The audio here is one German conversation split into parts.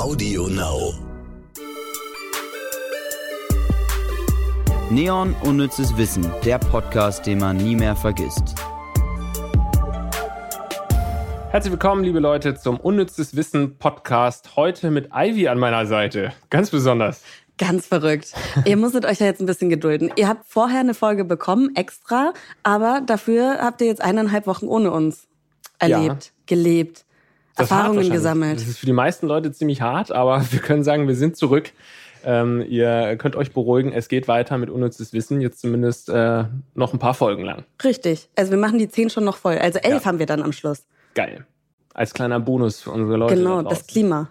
Audio Now. Neon Unnützes Wissen, der Podcast, den man nie mehr vergisst. Herzlich willkommen, liebe Leute, zum Unnützes Wissen Podcast. Heute mit Ivy an meiner Seite. Ganz besonders. Ganz verrückt. Ihr musstet euch ja jetzt ein bisschen gedulden. Ihr habt vorher eine Folge bekommen, extra, aber dafür habt ihr jetzt eineinhalb Wochen ohne uns erlebt, Ja. gelebt, Das Erfahrungen gesammelt. Das ist für die meisten Leute ziemlich hart, aber wir können sagen, wir sind zurück. Ähm, ihr könnt euch beruhigen, es geht weiter mit Unnützes Wissen, jetzt zumindest äh, noch ein paar Folgen lang. Richtig. Also wir machen die zehn schon noch voll. Also elf Ja. haben wir dann am Schluss. Geil. Als kleiner Bonus für unsere Leute. genau, da das. Klima.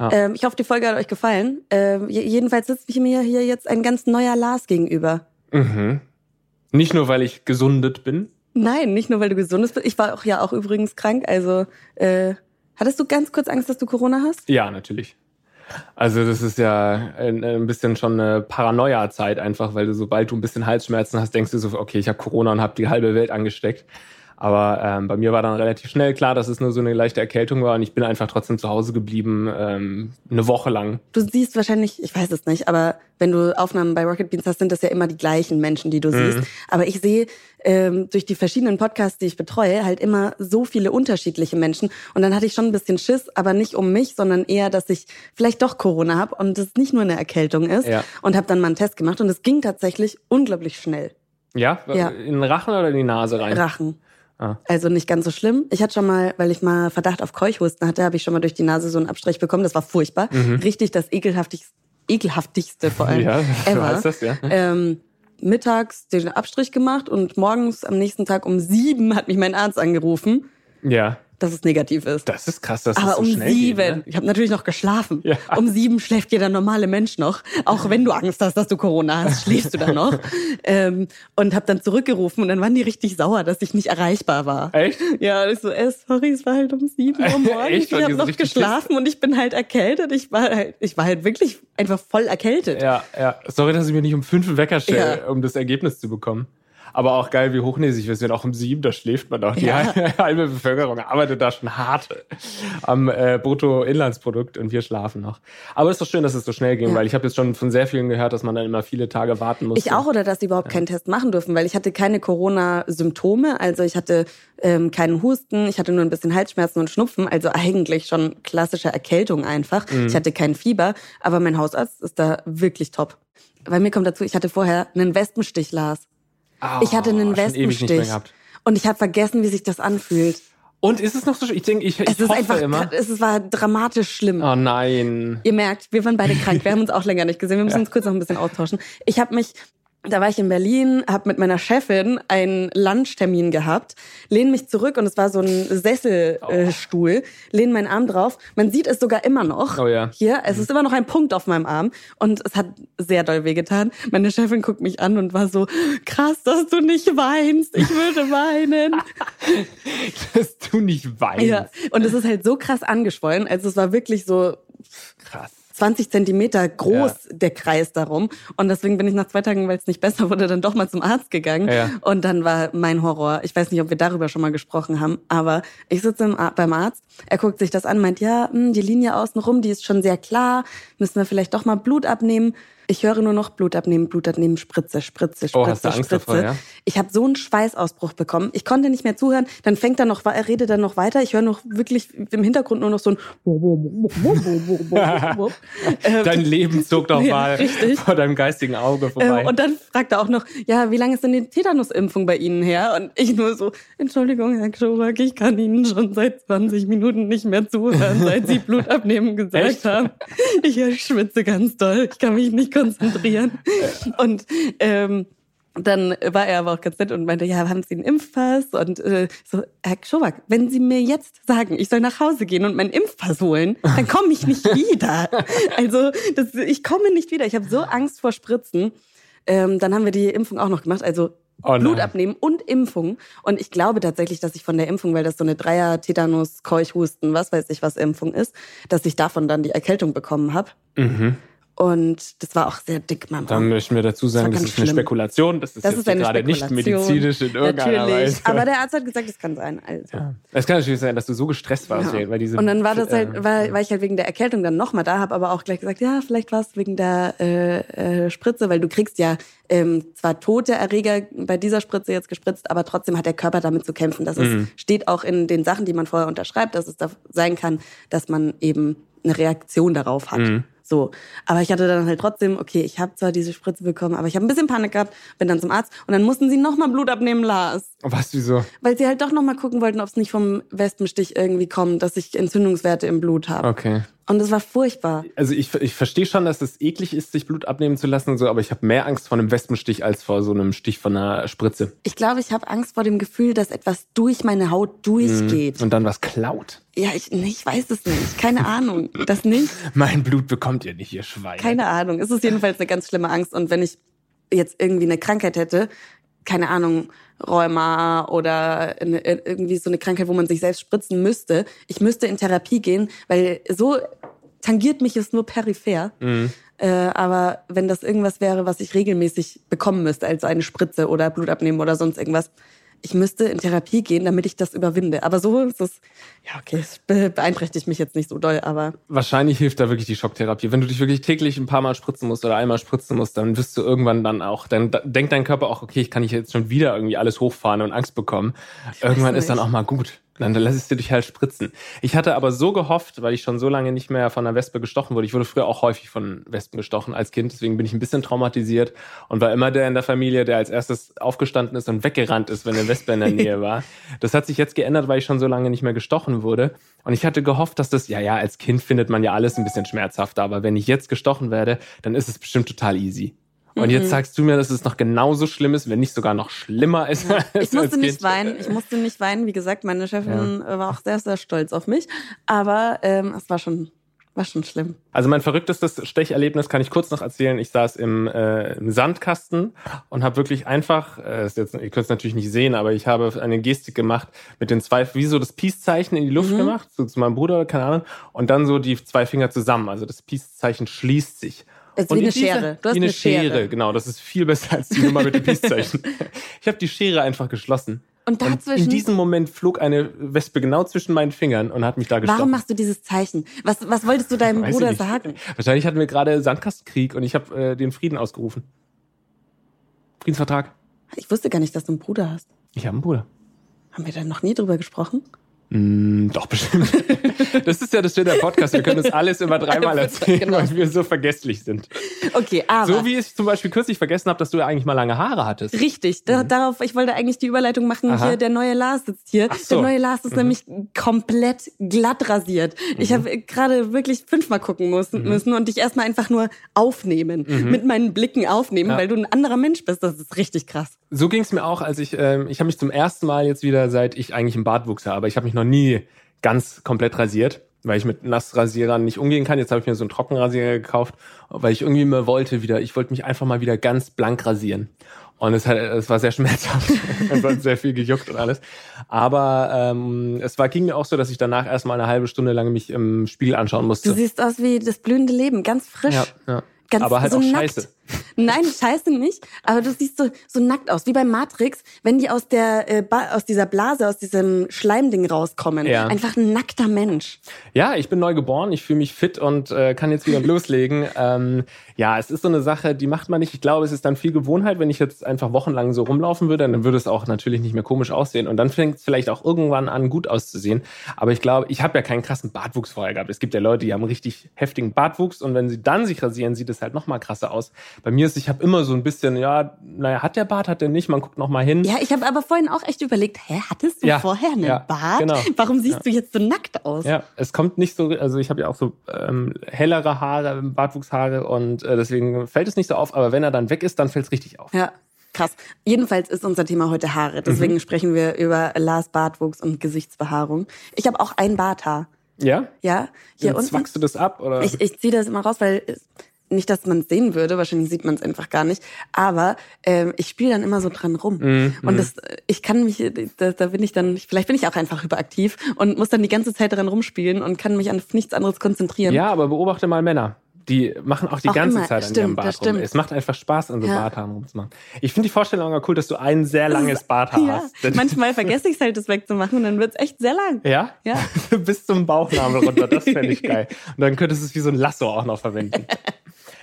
Ja. Ähm, ich hoffe, die Folge hat euch gefallen. Ähm, je- jedenfalls sitzt mir hier jetzt ein ganz neuer Lars gegenüber. Mhm. Nicht nur, weil ich gesundet bin. Nein, nicht nur, weil du gesund bist. Ich war auch ja auch übrigens krank. Also äh, hattest du ganz kurz Angst, dass du Corona hast? Ja, natürlich. Also das ist ja ein, ein bisschen schon eine Paranoia-Zeit einfach, weil du sobald du ein bisschen Halsschmerzen hast, denkst du so, okay, ich habe Corona und habe die halbe Welt angesteckt. Aber ähm, bei mir war dann relativ schnell klar, dass es nur so eine leichte Erkältung war und ich bin einfach trotzdem zu Hause geblieben, ähm, eine Woche lang. Du siehst wahrscheinlich, ich weiß es nicht, aber wenn du Aufnahmen bei Rocket Beans hast, sind das ja immer die gleichen Menschen, die du siehst. Aber ich sehe ähm, durch die verschiedenen Podcasts, die ich betreue, halt immer so viele unterschiedliche Menschen. Und dann hatte ich schon ein bisschen Schiss, aber nicht um mich, sondern eher, dass ich vielleicht doch Corona habe und es nicht nur eine Erkältung ist. Ja. Und habe dann mal einen Test gemacht und es ging tatsächlich unglaublich schnell. Ja? Ja. In den Rachen oder in die Nase rein? Rachen. Ah. Also nicht ganz so schlimm. Ich hatte schon mal, weil ich mal Verdacht auf Keuchhusten hatte, habe ich schon mal durch die Nase so einen Abstrich bekommen. Das war furchtbar. Richtig das ekelhaftigste, ekelhaftigste vor allem Mhm. Ja, ever. heißt das, ja. Ähm, mittags den Abstrich gemacht und morgens am nächsten Tag um sieben hat mich mein Arzt angerufen, Ja. Dass es negativ ist. Das ist krass, dass Aber das so um schnell sieben, geht. Ne? ich habe natürlich noch geschlafen. Ja. Um sieben schläft jeder normale Mensch noch. Auch wenn du Angst hast, dass du Corona hast, schläfst du dann noch. ähm, und habe dann zurückgerufen und dann waren die richtig sauer, dass ich nicht erreichbar war. Echt? Ja, und ich so, äh, sorry, es war halt um sieben Uhr morgens. Echt? Ich habe noch geschlafen und ich bin halt erkältet. Ich war halt, ich war halt wirklich einfach voll erkältet. Ja, ja. Sorry, dass ich mir nicht um fünf Wecker stelle, Ja. um das Ergebnis zu bekommen. Aber auch geil, wie hochnäsig wir sind. Auch um sieben, da schläft man doch. Die Ja. halbe Bevölkerung arbeitet da schon hart am äh, Bruttoinlandsprodukt und wir schlafen noch. Aber es ist doch schön, dass es so schnell ging, Ja. weil ich habe jetzt schon von sehr vielen gehört, dass man dann immer viele Tage warten muss. Ich auch, oder dass sie überhaupt keinen Test machen dürfen, weil ich hatte keine Corona-Symptome, also ich hatte ähm, keinen Husten, ich hatte nur ein bisschen Halsschmerzen und Schnupfen, also eigentlich schon klassische Erkältung einfach. Ich hatte kein Fieber, aber mein Hausarzt ist da wirklich top. Bei mir kommt dazu, ich hatte vorher einen Wespenstich, Lars. Ah, Ich hatte einen mehr Wespenstich. Und ich habe vergessen, wie sich das anfühlt. Und ist es noch so schön? Ich denke, ich, ich Es hoffe einfach, immer. es war dramatisch schlimm. Oh nein. Ihr merkt, wir waren beide krank. Wir haben uns auch länger nicht gesehen. Wir müssen uns kurz noch ein bisschen austauschen. Ich habe mich, da war ich in Berlin, habe mit meiner Chefin einen Lunchtermin gehabt, lehne mich zurück und es war so ein Sesselstuhl, äh, Stuhl, lehne meinen Arm drauf. Man sieht es sogar immer noch. Oh ja. Hier, es ist immer noch ein Punkt auf meinem Arm und es hat sehr doll wehgetan. Meine Chefin guckt mich an und war so, krass, dass du nicht weinst. Ich würde weinen. Dass du nicht weinst. ja. Und es ist halt so krass angeschwollen. Also es war wirklich so Krass. 20 Zentimeter groß der Kreis darum. Und deswegen bin ich nach zwei Tagen, weil es nicht besser wurde, dann doch mal zum Arzt gegangen. Ja. Und dann war mein Horror. Ich weiß nicht, ob wir darüber schon mal gesprochen haben, aber ich sitze beim Arzt. Er guckt sich das an, meint, ja, hm, die Linie außenrum, die ist schon sehr klar. Müssen wir vielleicht doch mal Blut abnehmen. Ich höre nur noch Blut abnehmen, Blut abnehmen, Spritze, Spritze, Spritze, Oh, hast du Angst Spritze. davor, ja? Ich habe so einen Schweißausbruch bekommen. Ich konnte nicht mehr zuhören. Dann fängt er noch, er redet dann noch weiter. Ich höre noch wirklich im Hintergrund nur noch so ein Ähm, Dein Leben zog doch Ja, mal richtig. vor deinem geistigen Auge vorbei. Ähm, und dann fragt er auch noch, ja, wie lange ist denn die Tetanusimpfung bei Ihnen her? Und ich nur so, Entschuldigung, Herr Kschowak, ich kann Ihnen schon seit 20 Minuten nicht mehr zuhören, seit Sie Blut abnehmen gesagt Echt? haben. Ich schwitze ganz doll, ich kann mich nicht konzentrieren. Und ähm, dann war er aber auch ganz nett und meinte, ja, haben Sie einen Impfpass? Und äh, so, Herr Kschowak, wenn Sie mir jetzt sagen, ich soll nach Hause gehen und meinen Impfpass holen, dann komme ich nicht wieder. Also das, ich komme nicht wieder. Ich habe so Angst vor Spritzen. Ähm, dann haben wir die Impfung auch noch gemacht, also Oh. Blut abnehmen und Impfung. Und ich glaube tatsächlich, dass ich von der Impfung, weil das so eine Dreier Tetanus, Keuchhusten, was weiß ich was Impfung ist, dass ich davon dann die Erkältung bekommen habe. Mhm. Und das war auch sehr dick, Mama. Dann möchten wir dazu sagen, Das das, ist ganz eine schlimm. Spekulation. Das ist Das jetzt ist gerade nicht medizinisch in irgendeiner Natürlich. Weise. Aber der Arzt hat gesagt, es kann sein. Also. ja. Es kann natürlich sein, dass du so gestresst warst, Ja. weil diese. Und dann war das halt, äh, war, war ich halt wegen der Erkältung dann nochmal da, habe aber auch gleich gesagt, ja, vielleicht war es wegen der äh, äh, Spritze, weil du kriegst ja ähm, zwar tote Erreger bei dieser Spritze jetzt gespritzt, aber trotzdem hat der Körper damit zu kämpfen. Das ist, steht auch in den Sachen, die man vorher unterschreibt, dass es da sein kann, dass man eben eine Reaktion darauf hat. So, aber ich hatte dann halt trotzdem, okay, ich habe zwar diese Spritze bekommen, aber ich habe ein bisschen Panik gehabt, bin dann zum Arzt und dann mussten sie nochmal Blut abnehmen, Lars. Was, wieso? Weil sie halt doch nochmal gucken wollten, ob es nicht vom Wespenstich irgendwie kommt, dass ich Entzündungswerte im Blut habe. Okay. Und das war furchtbar. Also ich, ich verstehe schon, dass es eklig ist, sich Blut abnehmen zu lassen und so, aber ich habe mehr Angst vor einem Wespenstich als vor so einem Stich von einer Spritze. Ich glaube, ich habe Angst vor dem Gefühl, dass etwas durch meine Haut durchgeht. Und dann was klaut. Ja, ich, nee, ich weiß es nicht. Keine Ahnung. Das nicht. Mein Blut bekommt ihr nicht, ihr Schwein. Keine Ahnung. Es ist jedenfalls eine ganz schlimme Angst. Und wenn ich jetzt irgendwie eine Krankheit hätte, keine Ahnung, Rheuma oder eine, irgendwie so eine Krankheit, wo man sich selbst spritzen müsste, ich müsste in Therapie gehen, weil so tangiert mich es nur peripher. Äh, aber wenn das irgendwas wäre, was ich regelmäßig bekommen müsste, als eine Spritze oder Blut abnehmen oder sonst irgendwas, ich müsste in Therapie gehen, damit ich das überwinde. Aber so ist es, ja, okay, es be- beeinträchtigt mich jetzt nicht so doll, aber Wahrscheinlich hilft da wirklich die Schocktherapie. Wenn du dich wirklich täglich ein paar Mal spritzen musst oder einmal spritzen musst, dann wirst du irgendwann dann auch, dann da- denkt dein Körper auch, okay, ich kann nicht jetzt schon wieder irgendwie alles hochfahren und Angst bekommen. Irgendwann ist dann auch mal gut. Dann lässt du dich halt spritzen. Ich hatte aber so gehofft, weil ich schon so lange nicht mehr von einer Wespe gestochen wurde. Ich wurde früher auch häufig von Wespen gestochen als Kind, deswegen bin ich ein bisschen traumatisiert und war immer der in der Familie, der als erstes aufgestanden ist und weggerannt ist, wenn eine Wespe in der Nähe war. Das hat sich jetzt geändert, weil ich schon so lange nicht mehr gestochen wurde. Und ich hatte gehofft, dass das, ja, ja, als Kind findet man ja alles ein bisschen schmerzhafter, aber wenn ich jetzt gestochen werde, dann ist es bestimmt total easy. Und Mhm. jetzt sagst du mir, dass es noch genauso schlimm ist, wenn nicht sogar noch schlimmer ist. als Ich musste nicht Kind. weinen. Ich musste nicht weinen. Wie gesagt, meine Chefin äh, war auch sehr, sehr stolz auf mich. Aber ähm, es war schon, war schon schlimm. Also mein verrücktestes Stecherlebnis kann ich kurz noch erzählen. Ich saß im, äh, im Sandkasten und habe wirklich einfach, äh, ist jetzt, ihr könnt es natürlich nicht sehen, aber ich habe eine Gestik gemacht mit den zwei, wie so das Peace-Zeichen in die Luft gemacht, so zu meinem Bruder, keine Ahnung, und dann so die zwei Finger zusammen. Also das Peace-Zeichen schließt sich. Ist Und wie in eine Schere. Du hast wie eine eine Schere. Schere, genau. Das ist viel besser als die Nummer mit dem Peace-Zeichen. Ich habe die Schere einfach geschlossen. Und dazwischen- in diesem Moment flog eine Wespe genau zwischen meinen Fingern und hat mich da gestochen. Warum machst du dieses Zeichen? Was, was wolltest du deinem Weiß Bruder sagen? Wahrscheinlich hatten wir gerade Sandkastenkrieg und ich habe äh, den Frieden ausgerufen. Friedensvertrag. Ich wusste gar nicht, dass du einen Bruder hast. Ich habe einen Bruder. Haben wir da noch nie drüber gesprochen? Mm, doch, bestimmt. Das ist ja das Schöne der Podcast. Wir können uns alles immer dreimal erzählen, Genau. weil wir so vergesslich sind. Okay, aber. So wie ich zum Beispiel kürzlich vergessen habe, dass du ja eigentlich mal lange Haare hattest. Richtig, da, darauf, ich wollte eigentlich die Überleitung machen, Mhm. Aha. hier, der neue Lars sitzt hier. So. Mhm. Der neue Lars ist nämlich komplett glatt rasiert. Ich habe gerade wirklich fünfmal gucken müssen, Mhm. müssen und dich erstmal einfach nur aufnehmen, mit meinen Blicken aufnehmen, Ja. weil du ein anderer Mensch bist. Das ist richtig krass. So ging es mir auch, als ich, ähm, ich habe mich zum ersten Mal jetzt wieder, seit ich eigentlich im Bartwuchs habe, ich habe mich noch nie ganz komplett rasiert, weil ich mit Nassrasierern nicht umgehen kann. Jetzt habe ich mir so einen Trockenrasierer gekauft, weil ich irgendwie mal wollte wieder, ich wollte mich einfach mal wieder ganz blank rasieren. Und es, hat, es war sehr schmerzhaft. es hat sehr viel gejuckt und alles. Aber ähm, es war, ging mir auch so, dass ich danach erstmal eine halbe Stunde lang mich im Spiegel anschauen Du musste. siehst aus wie das blühende Leben, ganz frisch. Ja, ja. Ganz Aber halt so auch nackt. scheiße. Nein, scheiße nicht. Aber du siehst so, so nackt aus, wie bei Matrix, wenn die aus der äh, aus dieser Blase, aus diesem Schleimding rauskommen. Ja. Einfach ein nackter Mensch. Ja, ich bin neu geboren, ich fühle mich fit und äh, kann jetzt wieder loslegen. Ähm, ja, es ist so eine Sache, die macht man nicht. Ich glaube, es ist dann viel Gewohnheit, wenn ich jetzt einfach wochenlang so rumlaufen würde, dann würde es auch natürlich nicht mehr komisch aussehen. Und dann fängt es vielleicht auch irgendwann an, gut auszusehen. Aber ich glaube, ich habe ja keinen krassen Bartwuchs vorher gehabt. Es gibt ja Leute, die haben richtig heftigen Bartwuchs und wenn sie dann sich rasieren, sieht es halt noch mal krasser aus. Bei mir ist, ich habe immer so ein bisschen, ja, naja, hat der Bart, hat der nicht, man guckt noch mal hin. Ja, ich habe aber vorhin auch echt überlegt, hä, hattest du Ja, vorher einen ja, Bart? genau. Warum siehst du jetzt so nackt aus? Ja, es kommt nicht so, also ich habe ja auch so ähm, hellere Haare, Bartwuchshaare und äh, deswegen fällt es nicht so auf, aber wenn er dann weg ist, dann fällt es richtig auf. Ja, krass. Jedenfalls ist unser Thema heute Haare. Deswegen Mhm. sprechen wir über Lars Bartwuchs und Gesichtsbehaarung. Ich habe auch ein Barthaar. Ja? Ja, hier Dann unten. zwackst du das ab oder? Ich, ich ziehe das immer raus, weil es- nicht, dass man es sehen würde, wahrscheinlich sieht man es einfach gar nicht. Aber ähm, ich spiele dann immer so dran rum. Mhm, Und das, ich kann mich, da, da bin ich dann, vielleicht bin ich auch einfach hyperaktiv und muss dann die ganze Zeit daran rumspielen und kann mich an nichts anderes konzentrieren. ja, aber beobachte mal Männer. Die machen auch die Auch ganze immer, Zeit an stimmt, ihrem Bart rum. Es macht einfach Spaß, an so Ja. Barthaaren rumzumachen. Ich finde die Vorstellung aber cool, dass du ein sehr langes Barthaar Ja, hast. manchmal vergesse ich es halt, das wegzumachen und dann wird's echt sehr lang. Ja? Ja. Bis zum Bauchnabel runter, das fände ich geil. Und dann könntest du es wie so ein Lasso auch noch verwenden.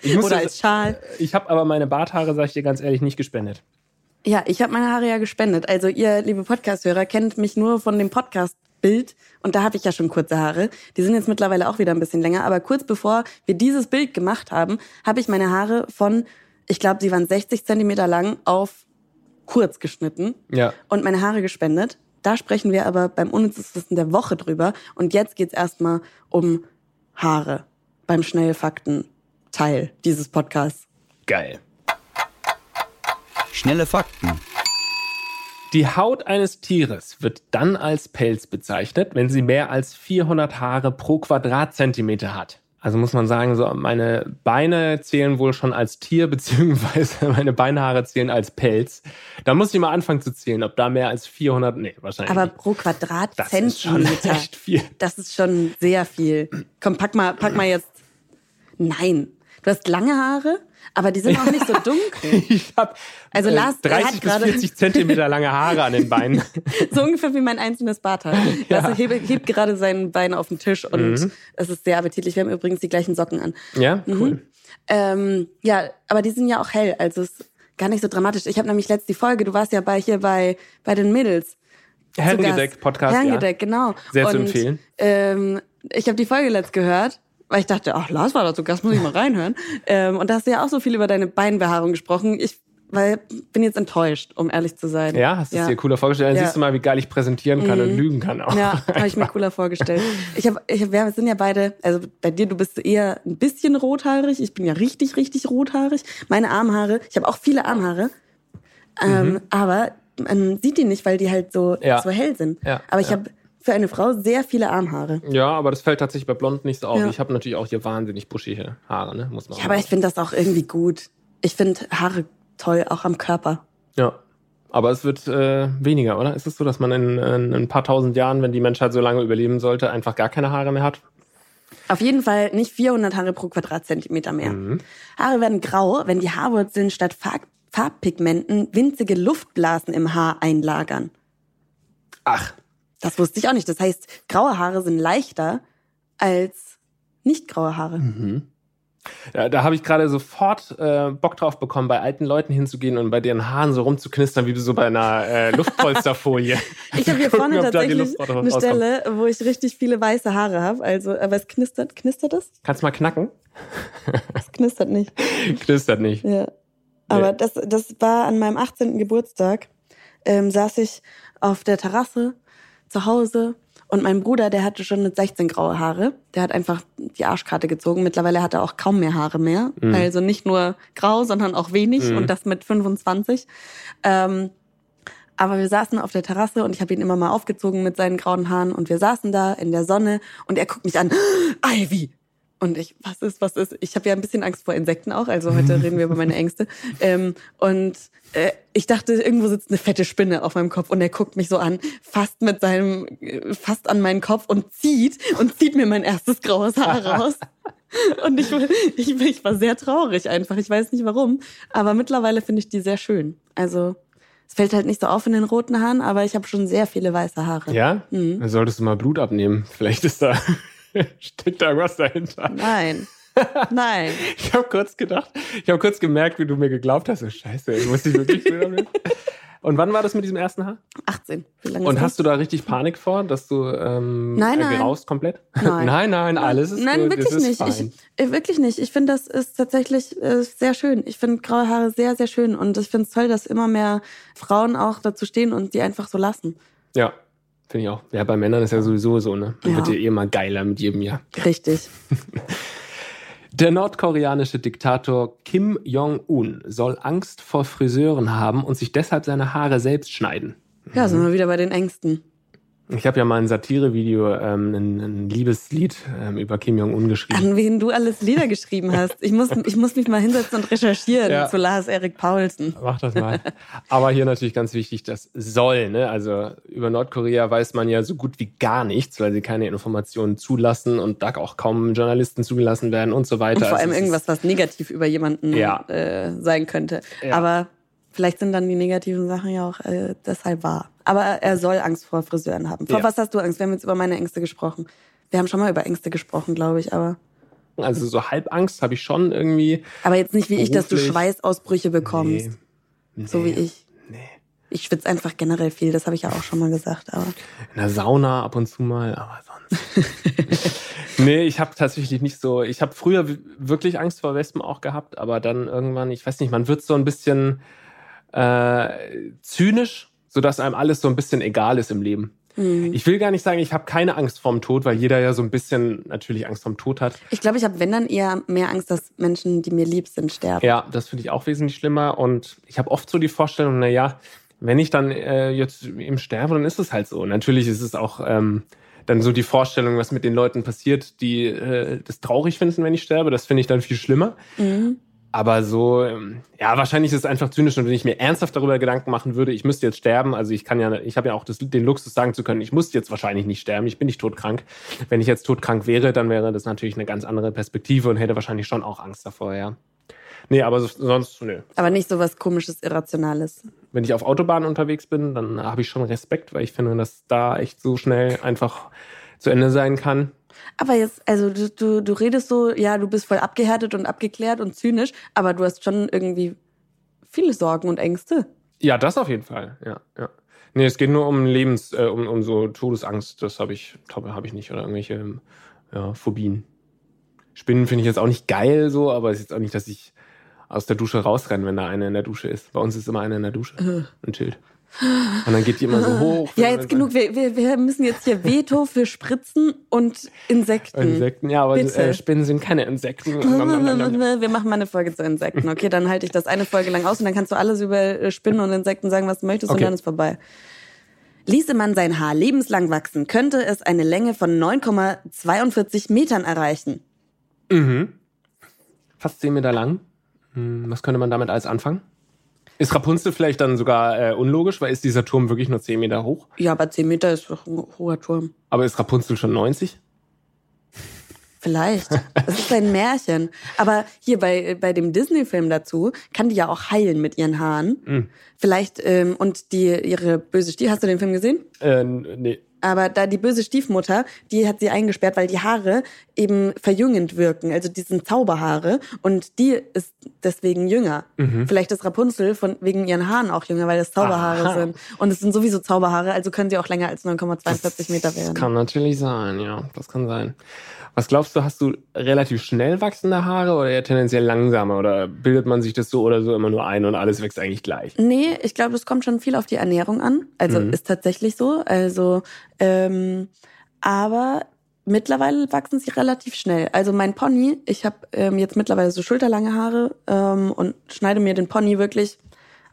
Ich, muss Oder als Schal. ich habe aber meine Barthaare, sag ich dir ganz ehrlich, nicht gespendet. Ja, ich habe meine Haare ja gespendet. Also ihr, liebe Podcast-Hörer, kennt mich nur von dem Podcast-Bild. Und da habe ich ja schon kurze Haare. Die sind jetzt mittlerweile auch wieder ein bisschen länger. Aber kurz bevor wir dieses Bild gemacht haben, habe ich meine Haare von, ich glaube, sie waren 60 Zentimeter lang auf kurz geschnitten Ja. und meine Haare gespendet. Da sprechen wir aber beim Unnützes Wissen der Woche drüber. Und jetzt geht's erstmal um Haare beim Schnellfakten-Teil dieses Podcasts. Geil. Schnelle Fakten. Die Haut eines Tieres wird dann als Pelz bezeichnet, wenn sie mehr als 400 Haare pro Quadratzentimeter hat. Also muss man sagen, so meine Beine zählen wohl schon als Tier, beziehungsweise meine Beinhaare zählen als Pelz. Da muss ich mal anfangen zu zählen, ob da mehr als 400, nee, wahrscheinlich Aber pro Das ist schon Quadratzentimeter. echt viel. Das ist schon sehr viel. Komm, pack mal, pack mal jetzt. Nein. Du hast lange Haare, aber die sind auch nicht so dunkel. Ich habe Also Lars, er 30 hat bis gerade- 40 Zentimeter lange Haare an den Beinen. So ungefähr wie mein einzelnes Barthaar. Lars hebt, hebt gerade sein Bein auf den Tisch und Mhm. es ist sehr appetitlich. Wir haben übrigens die gleichen Socken an. Ja, cool. Ähm, ja, aber die sind ja auch hell, also es ist gar nicht so dramatisch. Ich habe nämlich letzt die Folge, du warst ja bei hier bei, bei den Mädels. zu Herrengedeck. Podcast. Herrengedeck, genau. Sehr zu Und, empfehlen. Ähm, ich habe die Folge letzt gehört, weil ich dachte, ach, Lars war da zu Gast, muss ich mal reinhören. ähm, und da hast du ja auch so viel über deine Beinbehaarung gesprochen. Ich weil, bin jetzt enttäuscht, um ehrlich zu sein. Ja. ja, hast du es dir cooler vorgestellt? Dann Ja. Mhm. siehst du mal, wie geil ich präsentieren kann und lügen kann auch. Ja, habe ich mir cooler vorgestellt. Ich hab, ich hab, wir sind ja beide, also bei dir, du bist eher ein bisschen rothaarig. Ich bin ja richtig, richtig rothaarig. Meine Armhaare, ich habe auch viele Armhaare, ähm, aber man sieht die nicht, weil die halt so, Mhm. Ja. so hell sind. Ja, Aber ich ja. habe für eine Frau sehr viele Armhaare. Ja, aber das fällt tatsächlich bei Blond nicht so auf. Ja. Ich habe natürlich auch hier wahnsinnig buschige Haare, ne? Muss man Ja, aber ich finde das auch irgendwie gut. Ich finde Haare toll, auch am Körper. Ja. Aber es wird äh, weniger, oder? Ist es so, dass man in, in ein paar tausend Jahren, wenn die Menschheit so lange überleben sollte, einfach gar keine Haare mehr hat? Auf jeden Fall nicht 400 Haare pro Quadratzentimeter mehr. Mhm. Haare werden grau, wenn die Haarwurzeln statt Farb Farbpigmenten winzige Luftblasen im Haar einlagern. Ach, Das wusste ich auch nicht. Das heißt, graue Haare sind leichter als nicht graue Haare. Ja, da habe ich gerade sofort äh, Bock drauf bekommen, bei alten Leuten hinzugehen und bei deren Haaren so rumzuknistern, wie so bei einer äh, Luftpolsterfolie. Ich habe hier vorne tatsächlich eine. Stelle, wo ich richtig viele weiße Haare habe. Also, aber es knistert. Knistert es? Kannst mal knacken? Es knistert nicht. Knistert nicht. Ja. Aber das, das war an meinem 18. Geburtstag. Ähm, saß ich auf der Terrasse zu Hause und mein Bruder, der hatte schon mit 16 graue Haare. Der hat einfach die Arschkarte gezogen. Mittlerweile hat er auch kaum mehr Haare mehr. Also nicht nur grau, sondern auch wenig und das mit 25. Ähm, aber wir saßen auf der Terrasse und ich habe ihn immer mal aufgezogen mit seinen grauen Haaren und wir saßen da in der Sonne und er guckt mich an, Ivy. Und ich, was ist, was ist? Ich habe ja ein bisschen Angst vor Insekten auch, also heute reden wir über meine Ängste. Ähm, und äh, ich dachte, irgendwo sitzt eine fette Spinne auf meinem Kopf und er guckt mich so an, fast mit seinem, äh, fast an meinen Kopf und zieht und zieht mir mein erstes graues Haar raus. Und ich, ich, ich war sehr traurig einfach. Ich weiß nicht warum. Aber mittlerweile finde ich die sehr schön. Also es fällt halt nicht so auf in den roten Haaren, aber ich habe schon sehr viele weiße Haare. Ja? Mhm. Dann solltest du mal Blut abnehmen. Vielleicht ist da, steckt da irgendwas dahinter. Nein. Nein. Ich habe kurz gedacht, ich habe kurz gemerkt, wie du mir geglaubt hast. So, scheiße, ich muss dich wirklich abnehmen. Und wann war das mit diesem ersten Haar? 18. Wie lange Und hast du da richtig Panik vor, dass du ähm, Nein, nein. geraust komplett? Nein. nein, nein, alles ist Nein, gut. wirklich nicht. Fein. Ich, äh, wirklich nicht. Ich finde, das ist tatsächlich äh, sehr schön. Ich finde graue Haare sehr, sehr schön. Und ich finde es toll, dass immer mehr Frauen auch dazu stehen und die einfach so lassen. Ja, finde ich auch. Ja, bei Männern ist ja sowieso so, ne? Man Ja. wird ja eh immer geiler mit jedem Jahr. Richtig. Der nordkoreanische Diktator Kim Jong-un soll Angst vor Friseuren haben und sich deshalb seine Haare selbst schneiden. Ja, sind wir wieder bei den Ängsten. Ich habe ja mal ein Satirevideo, ähm, ein, ein Liebeslied ähm, über Kim Jong-un geschrieben. An wen du alles Lieder geschrieben hast. Ich muss, ich muss mich mal hinsetzen und recherchieren ja. zu Lars Erik Paulsen. Mach das mal. Aber hier natürlich ganz wichtig, das soll. Ne? Also über Nordkorea weiß man ja so gut wie gar nichts, weil sie keine Informationen zulassen und da auch kaum Journalisten zugelassen werden und so weiter. Und vor allem also irgendwas, was negativ über jemanden ja. äh, sein könnte. Ja. Aber vielleicht sind dann die negativen Sachen ja auch äh, deshalb wahr. Aber er soll Angst vor Friseuren haben. Vor ja. was hast du Angst? Wir haben jetzt über meine Ängste gesprochen. Wir haben schon mal über Ängste gesprochen, glaube ich, aber. Also so Halbangst habe ich schon irgendwie. Aber jetzt nicht wie beruflich. ich, dass du Schweißausbrüche bekommst. Nee. Nee. So wie ich. Nee. Ich schwitze einfach generell viel, das habe ich ja auch schon mal gesagt. Aber. In der Sauna ab und zu mal, aber sonst. nee, ich habe tatsächlich nicht so. Ich habe früher wirklich Angst vor Wespen auch gehabt, aber dann irgendwann, ich weiß nicht, man wird so ein bisschen äh, zynisch sodass einem alles so ein bisschen egal ist im Leben. Mhm. Ich will gar nicht sagen, ich habe keine Angst vorm Tod, weil jeder ja so ein bisschen natürlich Angst vorm Tod hat. Ich glaube, ich habe, wenn dann eher mehr Angst, dass Menschen, die mir lieb sind, sterben. Ja, das finde ich auch wesentlich schlimmer. Und ich habe oft so die Vorstellung, na ja, wenn ich dann äh, jetzt eben sterbe, dann ist es halt so. Natürlich ist es auch ähm, dann so die Vorstellung, was mit den Leuten passiert, die äh, das traurig finden, wenn ich sterbe. Das finde ich dann viel schlimmer. Mhm. Aber so, ähm, ja, wahrscheinlich ist es einfach zynisch. Und wenn ich mir ernsthaft darüber Gedanken machen würde, ich müsste jetzt sterben, also ich kann ja, ich habe ja auch das, den Luxus sagen zu können, ich muss jetzt wahrscheinlich nicht sterben, ich bin nicht todkrank. Wenn ich jetzt todkrank wäre, dann wäre das natürlich eine ganz andere Perspektive und hätte wahrscheinlich schon auch Angst davor, ja. Nee, aber sonst, nö. Aber nicht so was komisches, Irrationales. Wenn ich auf Autobahnen unterwegs bin, dann habe ich schon Respekt, weil ich finde, dass da echt so schnell einfach zu Ende sein kann. Aber jetzt, also du, du, du redest so, ja, du bist voll abgehärtet und abgeklärt und zynisch, aber du hast schon irgendwie viele Sorgen und Ängste. Ja, das auf jeden Fall, ja, ja. Nee, es geht nur um Lebens, äh, um, um so Todesangst, das habe ich, habe ich nicht, oder irgendwelche ja, Phobien. Spinnen finde ich jetzt auch nicht geil so, aber es ist jetzt auch nicht, dass ich aus der Dusche rausrenne, wenn da eine in der Dusche ist. Bei uns ist immer eine in der Dusche äh. und chillt. Und dann geht die immer so hoch. Ja, jetzt genug. Wir, wir, wir müssen jetzt hier Veto für Spritzen und Insekten. Insekten, ja, aber äh, Spinnen sind keine Insekten. wir machen mal eine Folge zu Insekten. Okay, dann halte ich das eine Folge lang aus und dann kannst du alles über äh, Spinnen und Insekten sagen, was du möchtest okay. und dann ist vorbei. Ließe man sein Haar lebenslang wachsen, könnte es eine Länge von 9,42 Metern erreichen. Mhm. Fast 10 Meter lang. Hm, was könnte man damit als anfangen? Ist Rapunzel vielleicht dann sogar äh, unlogisch, weil ist dieser Turm wirklich nur 10 Meter hoch? Ja, aber 10 Meter ist doch ein hoher Turm. Aber ist Rapunzel schon 90? Vielleicht. Das ist ein Märchen. Aber hier bei, bei dem Disney-Film dazu kann die ja auch heilen mit ihren Haaren. Mhm. Vielleicht, ähm, und die, ihre böse Stiefmutter, hast du den Film gesehen? Äh, nee. Aber da die böse Stiefmutter, die hat sie eingesperrt, weil die Haare eben verjüngend wirken. Also die sind Zauberhaare und die ist deswegen jünger. Mhm. Vielleicht ist Rapunzel von wegen ihren Haaren auch jünger, weil das Zauberhaare Aha. sind. Und es sind sowieso Zauberhaare, also können sie auch länger als 9,42 Meter werden. Das kann natürlich sein, ja. Das kann sein. Was glaubst du, hast du relativ schnell wachsende Haare oder eher tendenziell langsamer? Oder bildet man sich das so oder so immer nur ein und alles wächst eigentlich gleich? Nee, ich glaube, das kommt schon viel auf die Ernährung an. Also mhm. ist tatsächlich so. Also, ähm, aber mittlerweile wachsen sie relativ schnell. Also mein Pony, ich habe ähm, jetzt mittlerweile so schulterlange Haare ähm, und schneide mir den Pony wirklich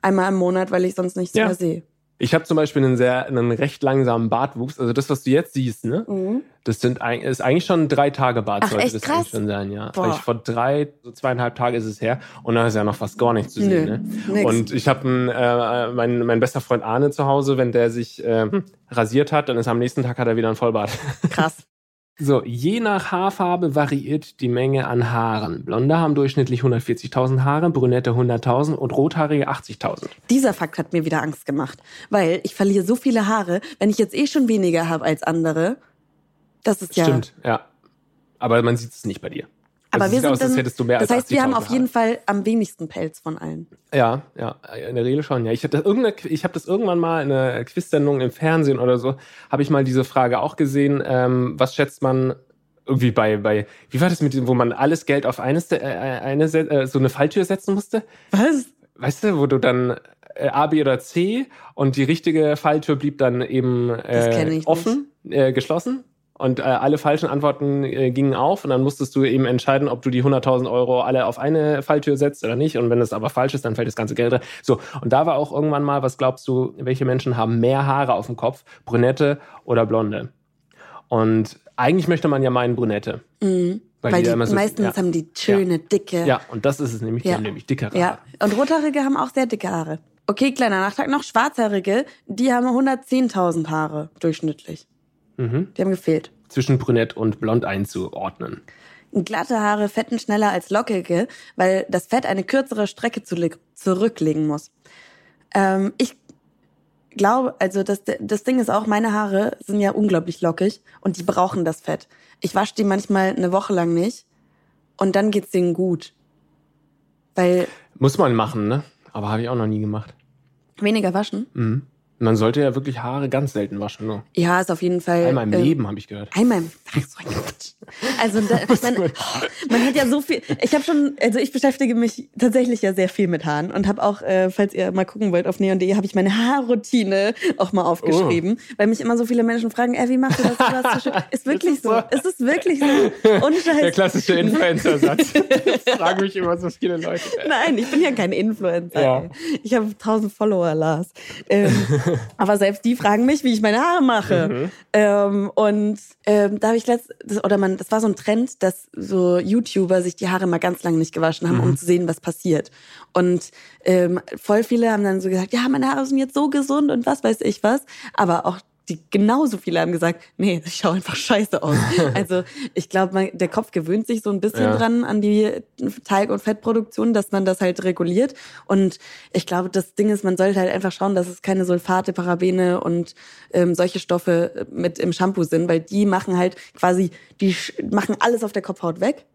einmal im Monat, weil ich sonst nichts ja. mehr sehe. Ich habe zum Beispiel einen sehr, einen recht langsamen Bartwuchs. Also das, was du jetzt siehst, ne? Mhm. Das sind ist eigentlich schon drei Tage Bart, Ach, sollte echt das krass? schon sein, ja. Boah. Vor drei, so zweieinhalb Tage ist es her und da ist ja noch fast gar nichts zu sehen. Ne? Nix. Und ich habe äh, mein, mein bester Freund Arne zu Hause, wenn der sich äh, hm. rasiert hat, dann ist am nächsten Tag hat er wieder ein Vollbart. Krass. So, je nach Haarfarbe variiert die Menge an Haaren. Blonde haben durchschnittlich 140.000 Haare, Brünette 100.000 und Rothaarige 80.000. Dieser Fakt hat mir wieder Angst gemacht, weil ich verliere so viele Haare, wenn ich jetzt eh schon weniger habe als andere. Das ist ja. Stimmt, ja. Aber man sieht es nicht bei dir. Aber wir sind aus, dann, das heißt, wir haben auf jeden Fall am wenigsten Pelz von allen. Ja, ja, in der Regel schon. Ja, ich habe das, ich hab das irgendwann mal in einer Quiz-Sendung im Fernsehen oder so, habe ich mal diese Frage auch gesehen. Ähm, was schätzt man irgendwie bei, bei, wie war das mit dem, wo man alles Geld auf eines, äh, eine, äh, so eine Falltür setzen musste? Was? Weißt du, wo du dann äh, A, B oder C und die richtige Falltür blieb dann eben äh, offen, äh, geschlossen und äh, alle falschen Antworten äh, gingen auf und dann musstest du eben entscheiden, ob du die 100.000 Euro alle auf eine Falltür setzt oder nicht und wenn das aber falsch ist, dann fällt das ganze Geld rein. So, und da war auch irgendwann mal, was glaubst du, welche Menschen haben mehr Haare auf dem Kopf, Brünette oder Blonde? Und eigentlich möchte man ja meinen Brünette. Mhm. Weil, die die ja immer so- meistens ja. haben die schöne, dicke. Ja, und das ist es nämlich, die Ja. haben nämlich dicke Haare. Ja, und Rothaarige haben auch sehr dicke Haare. Okay, kleiner Nachtrag noch. Schwarzhaarige, die haben 110.000 Haare durchschnittlich. Mhm. Die haben gefehlt. Zwischen Brünett und Blond einzuordnen. Glatte Haare fetten schneller als lockige, weil das Fett eine kürzere Strecke zu, zurücklegen muss. Ähm, ich glaube, also das, das Ding ist auch, meine Haare sind ja unglaublich lockig und die brauchen das Fett. Ich wasche die manchmal eine Woche lang nicht und dann geht's denen gut. Weil Muss man machen, ne? Aber habe ich auch noch nie gemacht. weniger waschen. Mhm. Man sollte ja wirklich Haare ganz selten waschen. Nur. Ja, ist auf jeden Fall. Einmal im ähm, Leben, habe ich gehört. Einmal im Ach, so ein. Also da, man, man hat ja so viel. Ich habe schon, also ich beschäftige mich tatsächlich ja sehr viel mit Haaren und habe auch, äh, falls ihr mal gucken wollt auf neon.de, habe ich meine Haarroutine auch mal aufgeschrieben, weil mich immer so viele Menschen fragen, ey, wie machst du das? Du hast so schön. Ist wirklich es so. so? Es ist wirklich so. Ohne Scheiß. Der klassische Influencer-Satz. Fragen mich immer so viele Leute. Nein, ich bin ja kein Influencer. Ja. Ich habe 1000 Follower, Lars. Ähm, aber selbst die fragen mich, wie ich meine Haare mache. Mhm. Ähm, und ähm, da habe ich letzt, das, oder man, das war so ein Trend, dass so YouTuber sich die Haare mal ganz lange nicht gewaschen haben, Mhm. um zu sehen, was passiert. Und ähm, voll viele haben dann so gesagt, ja, meine Haare sind jetzt so gesund und was weiß ich was. Aber auch die genauso viele haben gesagt, nee, ich schaue einfach scheiße aus. also ich glaube, der Kopf gewöhnt sich so ein bisschen Ja. dran an die Teig- und Fettproduktion, dass man das halt reguliert. Und ich glaube, das Ding ist, man sollte halt einfach schauen, dass es keine Sulfate, Parabene und ähm, solche Stoffe mit im Shampoo sind, weil die machen halt quasi, die machen alles auf der Kopfhaut weg.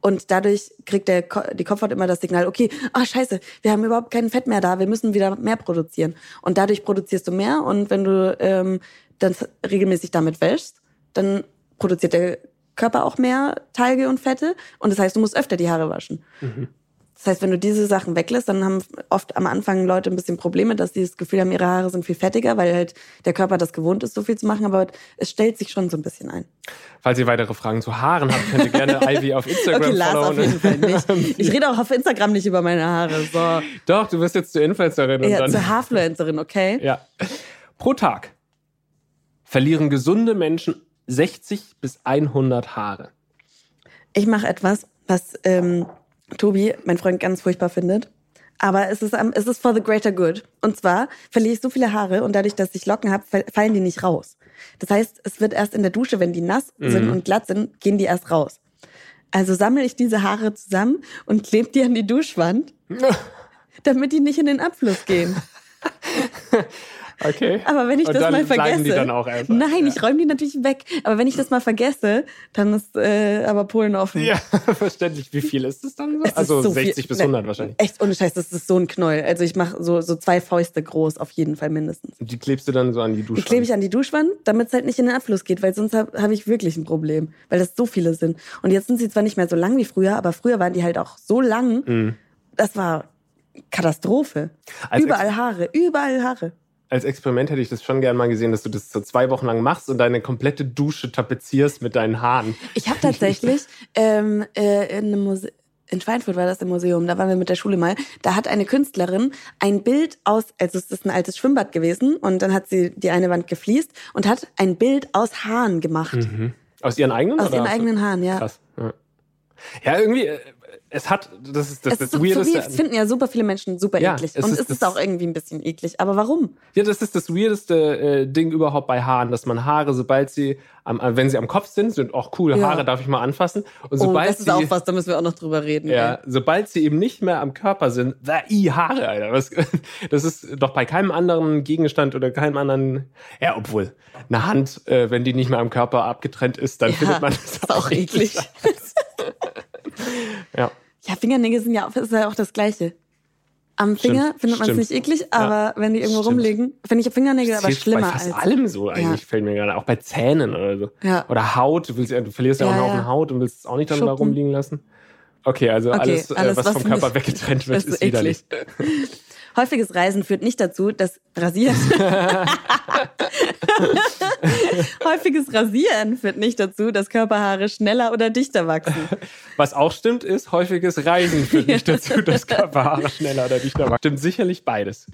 Und dadurch kriegt der, die Kopfhaut immer das Signal, okay, ah scheiße, wir haben überhaupt kein Fett mehr da, wir müssen wieder mehr produzieren. Und dadurch produzierst du mehr und wenn du ähm, dann regelmäßig damit wäschst, dann produziert der Körper auch mehr Teige und Fette und das heißt, du musst öfter die Haare waschen. Das heißt, wenn du diese Sachen weglässt, dann haben oft am Anfang Leute ein bisschen Probleme, dass sie das Gefühl haben, ihre Haare sind viel fettiger, weil halt der Körper das gewohnt ist, so viel zu machen, aber es stellt sich schon so ein bisschen ein. Falls ihr weitere Fragen zu Haaren habt, könnt ihr gerne Ivy auf Instagram Okay, Lars followen. auf jeden Fall nicht. Ich rede auch auf Instagram nicht über meine Haare. So. Doch, du wirst jetzt zur Influencerin und Ja, dann. zur Haarfluencerin, okay? Ja. Pro Tag verlieren gesunde Menschen 60 bis 100 Haare. Ich mache etwas, was ähm, Tobi, mein Freund, ganz furchtbar findet. Aber es ist, am- es ist for the greater good. Und zwar verliere ich so viele Haare und dadurch, dass ich Locken habe, fallen die nicht raus. Das heißt, es wird erst in der Dusche, wenn die nass sind und glatt sind, gehen die erst raus. Also sammle ich diese Haare zusammen und klebe die an die Duschwand, damit die nicht in den Abfluss gehen. Okay. Aber wenn ich und das mal vergesse. die dann auch einfach. Nein, ja. ich räume die natürlich weg. Aber wenn ich das mal vergesse, dann ist äh, aber Polen offen. Ja, verständlich. Wie viel ist es dann so? Es also so 60 viel. bis 100 wahrscheinlich. Echt ohne Scheiß, das ist so ein Knoll. Also ich mache so, so zwei Fäuste groß auf jeden Fall mindestens. Und die klebst du dann so an die Dusche. Die klebe ich an die Duschwand, damit es halt nicht in den Abfluss geht, weil sonst habe hab ich wirklich ein Problem, weil das so viele sind. Und jetzt sind sie zwar nicht mehr so lang wie früher, aber früher waren die halt auch so lang. Mhm. Das war Katastrophe. Als überall Haare, überall Haare. Als Experiment hätte ich das schon gern mal gesehen, dass du das so zwei Wochen lang machst und deine komplette Dusche tapezierst mit deinen Haaren. Ich habe tatsächlich ähm, äh, in einem Muse in Schweinfurt war das im Museum, da waren wir mit der Schule mal. Da hat eine Künstlerin ein Bild aus, also es ist ein altes Schwimmbad gewesen und dann hat sie die eine Wand gefliest und hat ein Bild aus Haaren gemacht. Mhm. Aus ihren eigenen? Aus ihren eigenen Haaren, ja. Krass. Ja, irgendwie, äh, es hat, das ist das, Es das so, so Weirdeste. es finden ja super viele Menschen super Ja, eklig. es und ist es ist das- auch irgendwie ein bisschen eklig. Aber warum? Ja, das ist das weirdeste äh, Ding überhaupt bei Haaren, dass man Haare, sobald sie, am, äh, wenn sie am Kopf sind, sind auch cool, Ja. Haare darf ich mal anfassen. Und Oh, sobald das ist sie, auch was, da müssen wir auch noch drüber reden. ja, ey. sobald sie eben nicht mehr am Körper sind, da, i, Haare, Alter. Was, das ist doch bei keinem anderen Gegenstand oder keinem anderen, ja, obwohl, eine Hand, äh, wenn die nicht mehr am Körper abgetrennt ist, dann Ja, findet man das ist auch eklig. Ja. Ja, Fingernägel sind ja auch, ist ja auch das Gleiche. Am Finger Stimmt, findet man es nicht eklig, aber wenn die irgendwo Stimmt. rumliegen, finde ich Fingernägel aber Das hilft schlimmer bei fast als. allem so eigentlich, Ja. fällt mir gerade. Auch bei Zähnen oder so. Ja. Oder Haut. Du, willst, ja- du verlierst ja, auch Ja, einen ja. Haufen Haut und willst es auch nicht dann da rumliegen lassen. Okay, also Okay, alles, alles, äh, was, was vom Körper weggetrennt wird, ist ist widerlich. Häufiges Reisen führt nicht dazu, dass rasiert. Häufiges Rasieren führt nicht dazu, dass Körperhaare schneller oder dichter wachsen. Was auch stimmt, ist, häufiges Reisen führt nicht dazu, dass Körperhaare schneller oder dichter wachsen. Stimmt sicherlich beides.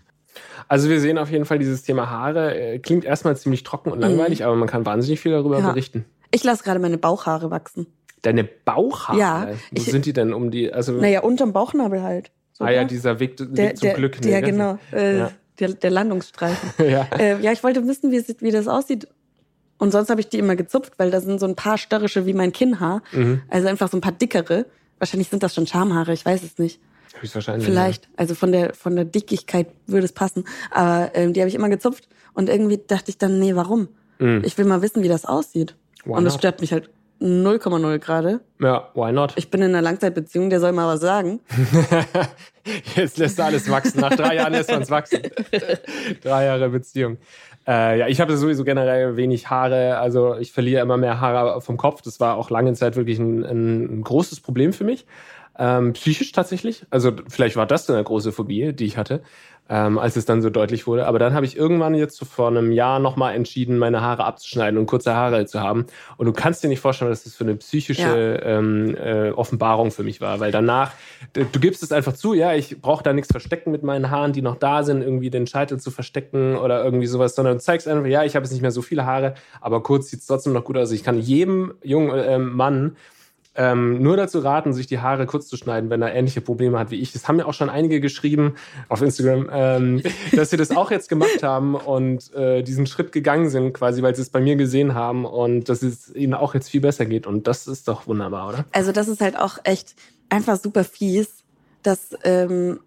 Also wir sehen auf jeden Fall dieses Thema Haare. äh, Klingt erstmal ziemlich trocken und langweilig, aber man kann wahnsinnig viel darüber Ja. berichten. Ich lasse gerade meine Bauchhaare wachsen. Deine Bauchhaare, Ja, wo ich- sind die denn um die, also, Naja, unterm Bauchnabel halt. So, ah ja, ne? dieser Weg, Weg der, zum der, Glück. Ja, ne? genau. Äh, Ja. Der, der Landungsstreifen. ja. äh, ja, ich wollte wissen, wie, wie das aussieht. Und sonst habe ich die immer gezupft, weil da sind so ein paar störrische wie mein Kinnhaar. Mhm. Also einfach so ein paar dickere. Wahrscheinlich sind das schon Schamhaare, ich weiß es nicht. Höchstwahrscheinlich. Vielleicht. Also von der, von der Dickigkeit würde es passen. Aber ähm, die habe ich immer gezupft. Und irgendwie dachte ich dann, nee, warum? Mhm. Ich will mal wissen, wie das aussieht. Why und das not? stört mich halt 0,0 gerade. Ja. why not? Ich bin in einer Langzeitbeziehung, der soll mal was sagen. Jetzt lässt er alles wachsen. Nach drei Jahren lässt man es wachsen. drei Jahre Beziehung. Äh, ja, ich habe sowieso generell wenig Haare. Also ich verliere immer mehr Haare vom Kopf. Das war auch lange Zeit wirklich ein, ein, ein großes Problem für mich. Ähm, psychisch tatsächlich. Also vielleicht war das dann eine große Phobie, die ich hatte, ähm, als es dann so deutlich wurde. Aber dann habe ich irgendwann jetzt so vor einem Jahr nochmal entschieden, meine Haare abzuschneiden und kurze Haare zu haben. Und du kannst dir nicht vorstellen, was das für eine psychische Ja. ähm, äh, Offenbarung für mich war. Weil danach, d- du gibst es einfach zu, ja, ich brauche da nichts verstecken mit meinen Haaren, die noch da sind, irgendwie den Scheitel zu verstecken oder irgendwie sowas, sondern du zeigst einfach, ja, ich habe jetzt nicht mehr so viele Haare, aber kurz sieht es trotzdem noch gut aus. Ich kann jedem jungen ähm, Mann ähm, nur dazu raten, sich die Haare kurz zu schneiden, wenn er ähnliche Probleme hat wie ich. Das haben mir auch schon einige geschrieben auf Instagram, ähm, dass sie das auch jetzt gemacht haben und äh, diesen Schritt gegangen sind, quasi, weil sie es bei mir gesehen haben und dass es ihnen auch jetzt viel besser geht. Und das ist doch wunderbar, oder? Also das ist halt auch echt einfach super fies, dass ähm,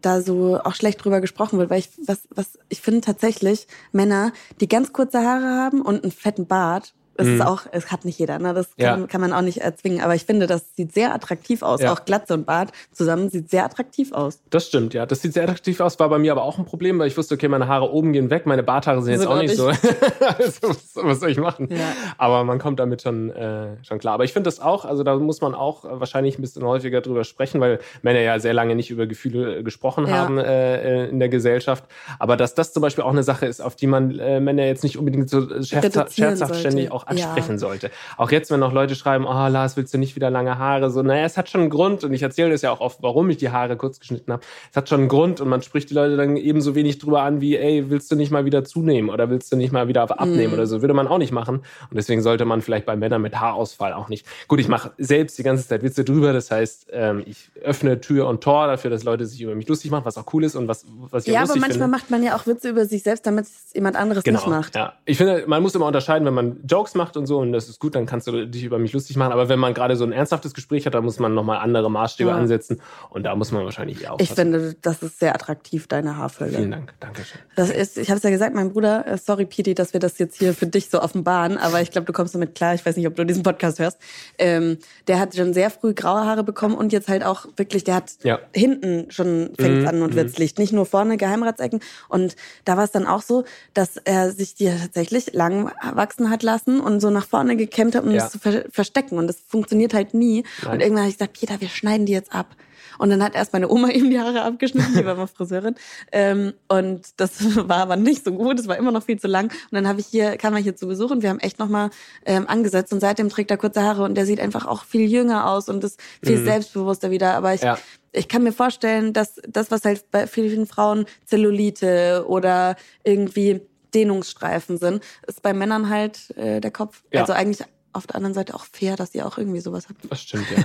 da so auch schlecht drüber gesprochen wird, weil ich was was ich finde tatsächlich Männer, die ganz kurze Haare haben und einen fetten Bart, es ist auch, es hat nicht jeder, ne? Das kann, Ja. kann man auch nicht erzwingen. Aber ich finde, das sieht sehr attraktiv aus. Ja. Auch Glatze und Bart zusammen sieht sehr attraktiv aus. Das stimmt, ja. Das sieht sehr attraktiv aus, war bei mir aber auch ein Problem, weil ich wusste, okay, meine Haare oben gehen weg, meine Barthaare sind jetzt Sind auch auch nicht so. also, was, was soll ich machen? Ja. Aber man kommt damit schon, äh, schon klar. Aber ich finde das auch, also da muss man auch wahrscheinlich ein bisschen häufiger drüber sprechen, weil Männer ja sehr lange nicht über Gefühle äh, gesprochen haben äh, äh, in der Gesellschaft. Aber dass das zum Beispiel auch eine Sache ist, auf die man äh, Männer jetzt nicht unbedingt so scherzhaft, ständig auch Ja. ansprechen sollte. Auch jetzt, wenn noch Leute schreiben, oh Lars, willst du nicht wieder lange Haare? So, naja, es hat schon einen Grund und ich erzähle das ja auch oft, warum ich die Haare kurz geschnitten habe. Es hat schon einen Grund und man spricht die Leute dann ebenso wenig drüber an wie, ey, willst du nicht mal wieder zunehmen oder willst du nicht mal wieder abnehmen Mhm. oder so? Würde man auch nicht machen. Und deswegen sollte man vielleicht bei Männern mit Haarausfall auch nicht. Gut, ich mache selbst die ganze Zeit Witze drüber. Das heißt, ähm, ich öffne Tür und Tor dafür, dass Leute sich über mich lustig machen, was auch cool ist und was, was ich Ja, auch aber lustig manchmal finde. macht man ja auch Witze über sich selbst, damit es jemand anderes nicht macht. Genau, Ja. Ich finde, man muss immer unterscheiden, wenn man Jokes macht und so, und das ist gut, dann kannst du dich über mich lustig machen. Aber wenn man gerade so ein ernsthaftes Gespräch hat, dann muss man nochmal andere Maßstäbe Ja. ansetzen. Und da muss man wahrscheinlich aufpassen. Ich finde, das ist sehr attraktiv, deine Haarfülle. Vielen Dank. Dankeschön. Das ist, ich habe es ja gesagt, mein Bruder, äh, sorry Piti, dass wir das jetzt hier für dich so offenbaren, aber ich glaube, du kommst damit klar. Ich weiß nicht, ob du diesen Podcast hörst. Ähm, der hat schon sehr früh graue Haare bekommen und jetzt halt auch wirklich, der hat Ja. hinten schon fängt Mhm, an und wird's Licht, nicht nur vorne Geheimratsecken. Und da war es dann auch so, dass er sich die tatsächlich lang wachsen hat lassen und so nach vorne gekämmt hat, um Ja. es zu ver verstecken. Und das funktioniert halt nie. Nein. Und irgendwann habe ich gesagt, Peter, wir schneiden die jetzt ab. Und dann hat erst meine Oma ihm die Haare abgeschnitten, die war mal Friseurin. Ähm, und das war aber nicht so gut, es war immer noch viel zu lang. Und dann habe ich hier, kam er hier zu Besuch und wir haben echt nochmal ähm, angesetzt und seitdem trägt er kurze Haare und der sieht einfach auch viel jünger aus und ist viel selbstbewusster wieder. Aber ich, Ja. ich kann mir vorstellen, dass das, was halt bei vielen Frauen Zellulite oder irgendwie Dehnungsstreifen sind, ist bei Männern halt äh, der Kopf. Ja. Also eigentlich auf der anderen Seite auch fair, dass ihr auch irgendwie sowas habt. Das stimmt, ja.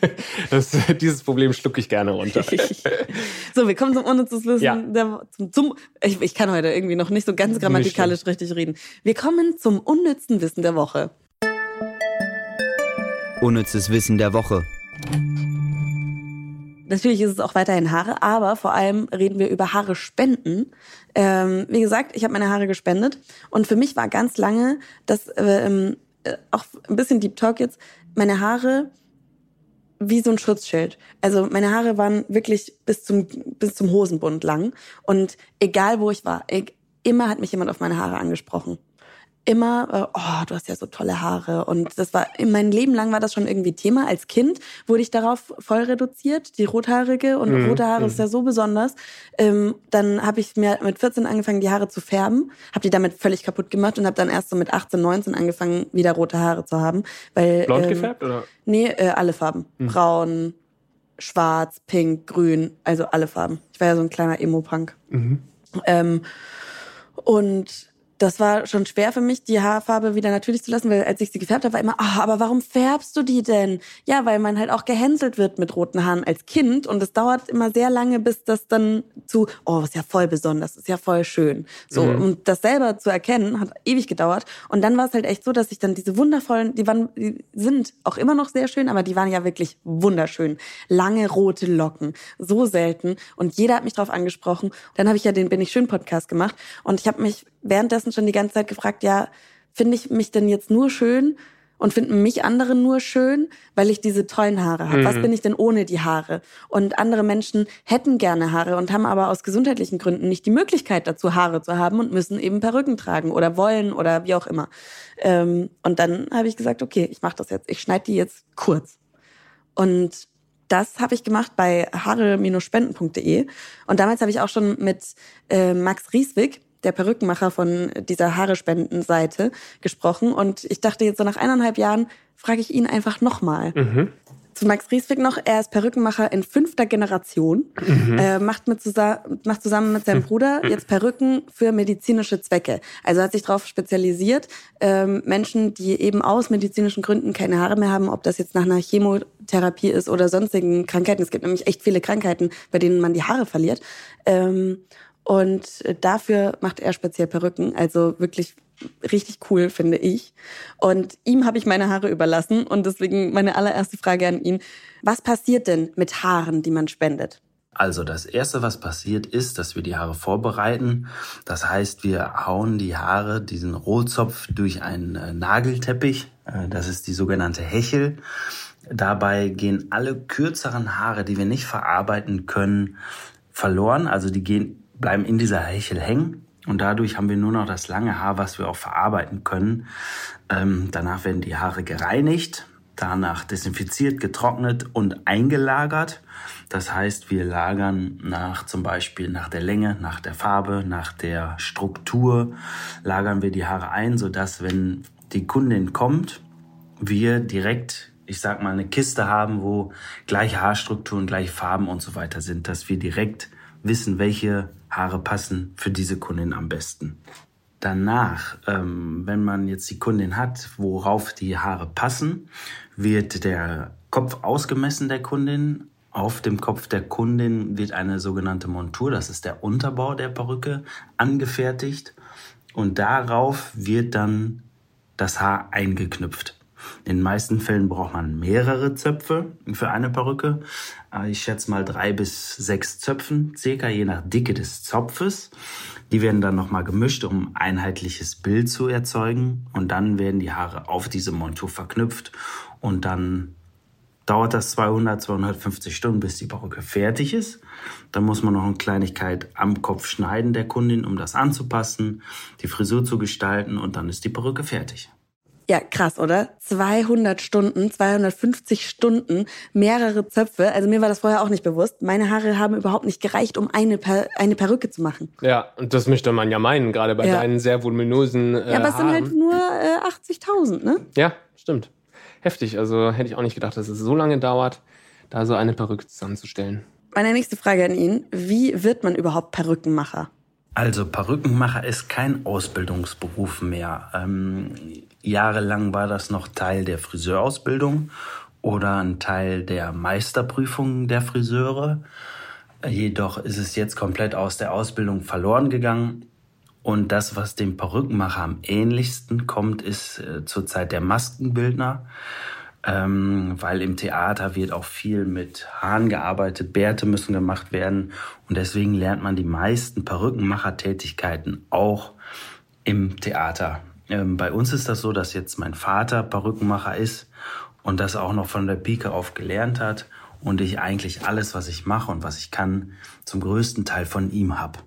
das, dieses Problem schlucke ich gerne runter. so, wir kommen zum unnützes Wissen. Ja. Der, zum, zum, ich, ich kann heute irgendwie noch nicht so ganz grammatikalisch richtig reden. Wir kommen zum unnützen Wissen der Woche. Unnützes Wissen der Woche. Natürlich ist es auch weiterhin Haare, aber vor allem reden wir über Haare spenden. Ähm, wie gesagt, ich habe meine Haare gespendet und für mich war ganz lange das ähm, äh, auch ein bisschen Deep Talk jetzt, meine Haare wie so ein Schutzschild. Also meine Haare waren wirklich bis zum bis zum Hosenbund lang und egal wo ich war, ich, immer hat mich jemand auf meine Haare angesprochen. Immer, äh, oh, du hast ja so tolle Haare. Und das war, in meinem Leben lang war das schon irgendwie Thema. Als Kind wurde ich darauf voll reduziert, die rothaarige. Und mhm. rote Haare mhm. ist ja so besonders. Ähm, dann habe ich mir mit 14 angefangen, die Haare zu färben. Habe die damit völlig kaputt gemacht und habe dann erst so mit 18, 19 angefangen, wieder rote Haare zu haben. Weil, Blond ähm, gefärbt, oder? Nee, äh, alle Farben. Mhm. Braun, schwarz, pink, grün, also alle Farben. Ich war ja so ein kleiner Emo-Punk. Mhm. Ähm, und das war schon schwer für mich, die Haarfarbe wieder natürlich zu lassen, weil als ich sie gefärbt habe, war immer, ah, aber warum färbst du die denn? Ja, weil man halt auch gehänselt wird mit roten Haaren als Kind und es dauert immer sehr lange, bis das dann zu, oh, ist ja voll besonders, ist ja voll schön. So, mhm. und das selber zu erkennen, hat ewig gedauert. Und dann war es halt echt so, dass ich dann diese wundervollen, die waren, die sind auch immer noch sehr schön, aber die waren ja wirklich wunderschön. Lange rote Locken, so selten. Und jeder hat mich drauf angesprochen. Dann habe ich ja den Bin ich schön Podcast gemacht und ich habe mich währenddessen schon die ganze Zeit gefragt, ja, finde ich mich denn jetzt nur schön und finden mich andere nur schön, weil ich diese tollen Haare habe. Mhm. Was bin ich denn ohne die Haare? Und andere Menschen hätten gerne Haare und haben aber aus gesundheitlichen Gründen nicht die Möglichkeit dazu, Haare zu haben und müssen eben Perücken tragen oder wollen oder wie auch immer. Ähm, und dann habe ich gesagt, okay, ich mache das jetzt. Ich schneide die jetzt kurz. Und das habe ich gemacht bei haare-spenden.de. Und damals habe ich auch schon mit äh, Max Rieswig, der Perückenmacher von dieser Haare-Spenden-Seite gesprochen. Und ich dachte jetzt so nach eineinhalb Jahren frage ich ihn einfach nochmal. Mhm. Zu Max Rieswig noch, er ist Perückenmacher in fünfter Generation, mhm. äh, macht, mit macht zusammen mit seinem Bruder jetzt Perücken für medizinische Zwecke. Also hat sich darauf spezialisiert, ähm, Menschen, die eben aus medizinischen Gründen keine Haare mehr haben, ob das jetzt nach einer Chemotherapie ist oder sonstigen Krankheiten. Es gibt nämlich echt viele Krankheiten, bei denen man die Haare verliert. Ähm, und dafür macht er speziell Perücken. Also wirklich richtig cool, finde ich. Und ihm habe ich meine Haare überlassen. Und deswegen meine allererste Frage an ihn. Was passiert denn mit Haaren, die man spendet? Also das Erste, was passiert, ist, dass wir die Haare vorbereiten. Das heißt, wir hauen die Haare, diesen Rohzopf, durch einen äh, Nagelteppich. Äh, das ist die sogenannte Hechel. Dabei gehen alle kürzeren Haare, die wir nicht verarbeiten können, verloren. Also die gehen bleiben in dieser Hechel hängen und dadurch haben wir nur noch das lange Haar, was wir auch verarbeiten können. Ähm, danach werden die Haare gereinigt, danach desinfiziert, getrocknet und eingelagert. Das heißt, wir lagern nach zum Beispiel nach der Länge, nach der Farbe, nach der Struktur, lagern wir die Haare ein, sodass wenn die Kundin kommt, wir direkt ich sag mal, eine Kiste haben, wo gleiche Haarstrukturen, gleiche Farben und so weiter sind, dass wir direkt wissen, welche Haare passen für diese Kundin am besten. Danach, ähm, wenn man jetzt die Kundin hat, worauf die Haare passen, wird der Kopf ausgemessen der Kundin. Auf dem Kopf der Kundin wird eine sogenannte Montur, das ist der Unterbau der Perücke, angefertigt. Und darauf wird dann das Haar eingeknüpft. In den meisten Fällen braucht man mehrere Zöpfe für eine Perücke. Äh, ich schätze mal drei bis sechs Zöpfen, circa je nach Dicke des Zopfes. Die werden dann nochmal gemischt, um ein einheitliches Bild zu erzeugen. Und dann werden die Haare auf diese Montur verknüpft. Und dann dauert das 200, 250 Stunden, bis die Perücke fertig ist. Dann muss man noch eine Kleinigkeit am Kopf schneiden der Kundin, um das anzupassen, die Frisur zu gestalten und dann ist die Perücke fertig. Ja, krass, oder? 200 Stunden, 250 Stunden, mehrere Zöpfe. Also mir war das vorher auch nicht bewusst. Meine Haare haben überhaupt nicht gereicht, um eine, per eine Perücke zu machen. Ja, und das möchte man ja meinen, gerade bei ja. deinen sehr voluminösen äh, Ja, aber es sind halt nur äh, 80.000, ne? Ja, stimmt. Heftig. Also hätte ich auch nicht gedacht, dass es so lange dauert, da so eine Perücke zusammenzustellen. Meine nächste Frage an ihn. Wie wird man überhaupt Perückenmacher? Also Perückenmacher ist kein Ausbildungsberuf mehr. Ähm, jahrelang war das noch Teil der Friseurausbildung oder ein Teil der Meisterprüfung der Friseure. Jedoch ist es jetzt komplett aus der Ausbildung verloren gegangen. Und das, was dem Perückenmacher am ähnlichsten kommt, ist äh, zurzeit der Maskenbildner ähm, weil im Theater wird auch viel mit Haaren gearbeitet, Bärte müssen gemacht werden und deswegen lernt man die meisten Perückenmachertätigkeiten auch im Theater. Ähm, bei uns ist das so, dass jetzt mein Vater Perückenmacher ist und das auch noch von der Pike auf gelernt hat und ich eigentlich alles, was ich mache und was ich kann, zum größten Teil von ihm habe.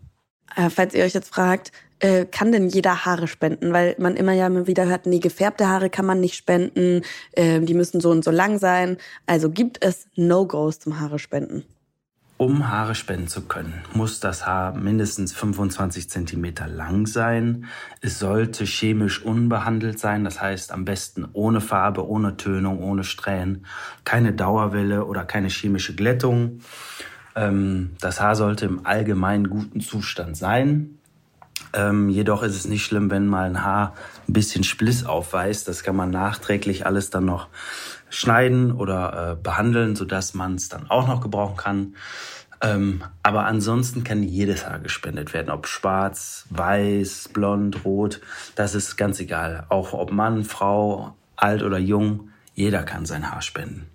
Äh, falls ihr euch jetzt fragt, äh, kann denn jeder Haare spenden? Weil man immer ja wieder hört, nee, gefärbte Haare kann man nicht spenden, äh, die müssen so und so lang sein. Also gibt es No-Gos zum Haare spenden? Um Haare spenden zu können, muss das Haar mindestens 25 Zentimeter lang sein. Es sollte chemisch unbehandelt sein, das heißt am besten ohne Farbe, ohne Tönung, ohne Strähnen, keine Dauerwelle oder keine chemische Glättung. Ähm, das Haar sollte im allgemeinen guten Zustand sein. Ähm, jedoch ist es nicht schlimm, wenn mal ein Haar ein bisschen Spliss aufweist. Das kann man nachträglich alles dann noch schneiden oder äh, behandeln, sodass man es dann auch noch gebrauchen kann. Ähm, aber ansonsten kann jedes Haar gespendet werden, ob schwarz, weiß, blond, rot, das ist ganz egal. Auch ob Mann, Frau, alt oder jung, jeder kann sein Haar spenden.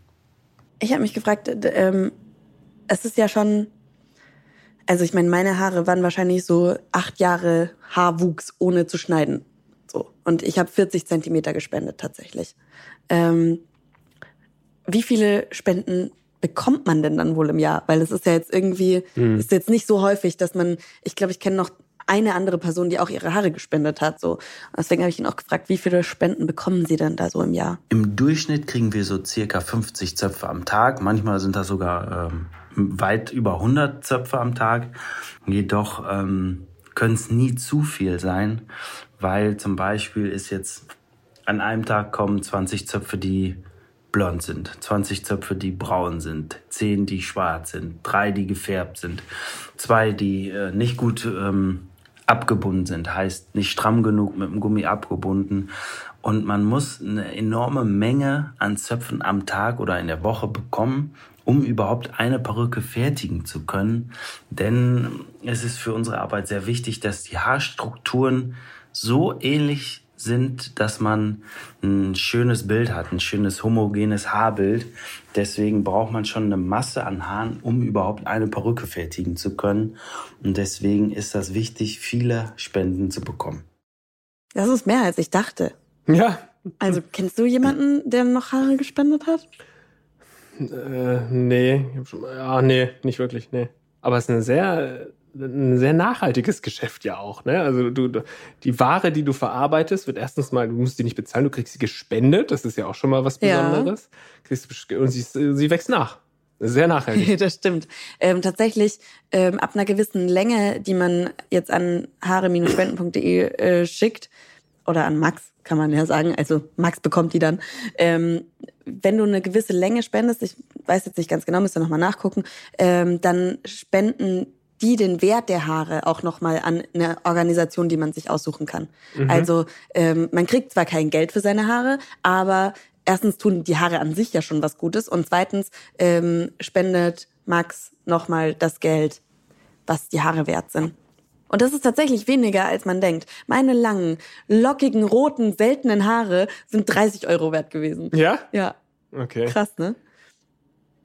Ich habe mich gefragt, ähm, es ist ja schon, also ich meine, meine Haare waren wahrscheinlich so acht Jahre Haarwuchs ohne zu schneiden. So. Und ich habe 40 Zentimeter gespendet tatsächlich. Ähm, wie viele Spenden bekommt man denn dann wohl im Jahr? Weil es ist ja jetzt irgendwie, hm. ist jetzt nicht so häufig, dass man, ich glaube, ich kenne noch eine andere Person, die auch ihre Haare gespendet hat. So. Deswegen habe ich ihn auch gefragt, wie viele Spenden bekommen Sie denn da so im Jahr? Im Durchschnitt kriegen wir so circa 50 Zöpfe am Tag. Manchmal sind das sogar ähm, weit über 100 Zöpfe am Tag. Jedoch ähm, können es nie zu viel sein, weil zum Beispiel ist jetzt an einem Tag kommen 20 Zöpfe, die blond sind, 20 Zöpfe, die braun sind, 10, die schwarz sind, 3, die gefärbt sind, 2, die äh, nicht gut ähm, abgebunden sind, heißt nicht stramm genug mit dem Gummi abgebunden. Und man muss eine enorme Menge an Zöpfen am Tag oder in der Woche bekommen, um überhaupt eine Perücke fertigen zu können. Denn es ist für unsere Arbeit sehr wichtig, dass die Haarstrukturen so ähnlich sind, dass man ein schönes Bild hat, ein schönes homogenes Haarbild. Deswegen braucht man schon eine Masse an Haaren, um überhaupt eine Perücke fertigen zu können. Und deswegen ist das wichtig, viele Spenden zu bekommen. Das ist mehr, als ich dachte. Ja. Also kennst du jemanden, der noch Haare gespendet hat? Äh, nee. Ja, nee, nicht wirklich, nee. Aber es ist eine sehr ein sehr nachhaltiges Geschäft ja auch. Ne? Also du, die Ware, die du verarbeitest, wird erstens mal, du musst die nicht bezahlen, du kriegst sie gespendet. Das ist ja auch schon mal was Besonderes. Ja. und sie, sie wächst nach. Sehr nachhaltig. das stimmt. Ähm, tatsächlich, ähm, ab einer gewissen Länge, die man jetzt an haare-spenden.de äh, schickt, oder an Max, kann man ja sagen, also Max bekommt die dann. Ähm, wenn du eine gewisse Länge spendest, ich weiß jetzt nicht ganz genau, müsst ihr nochmal nachgucken, ähm, dann spenden die den Wert der Haare auch nochmal an eine Organisation, die man sich aussuchen kann. Mhm. Also ähm, man kriegt zwar kein Geld für seine Haare, aber erstens tun die Haare an sich ja schon was Gutes und zweitens ähm, spendet Max nochmal das Geld, was die Haare wert sind. Und das ist tatsächlich weniger, als man denkt. Meine langen, lockigen, roten, seltenen Haare sind 30 Euro wert gewesen. Ja? Ja. Okay. Krass, ne?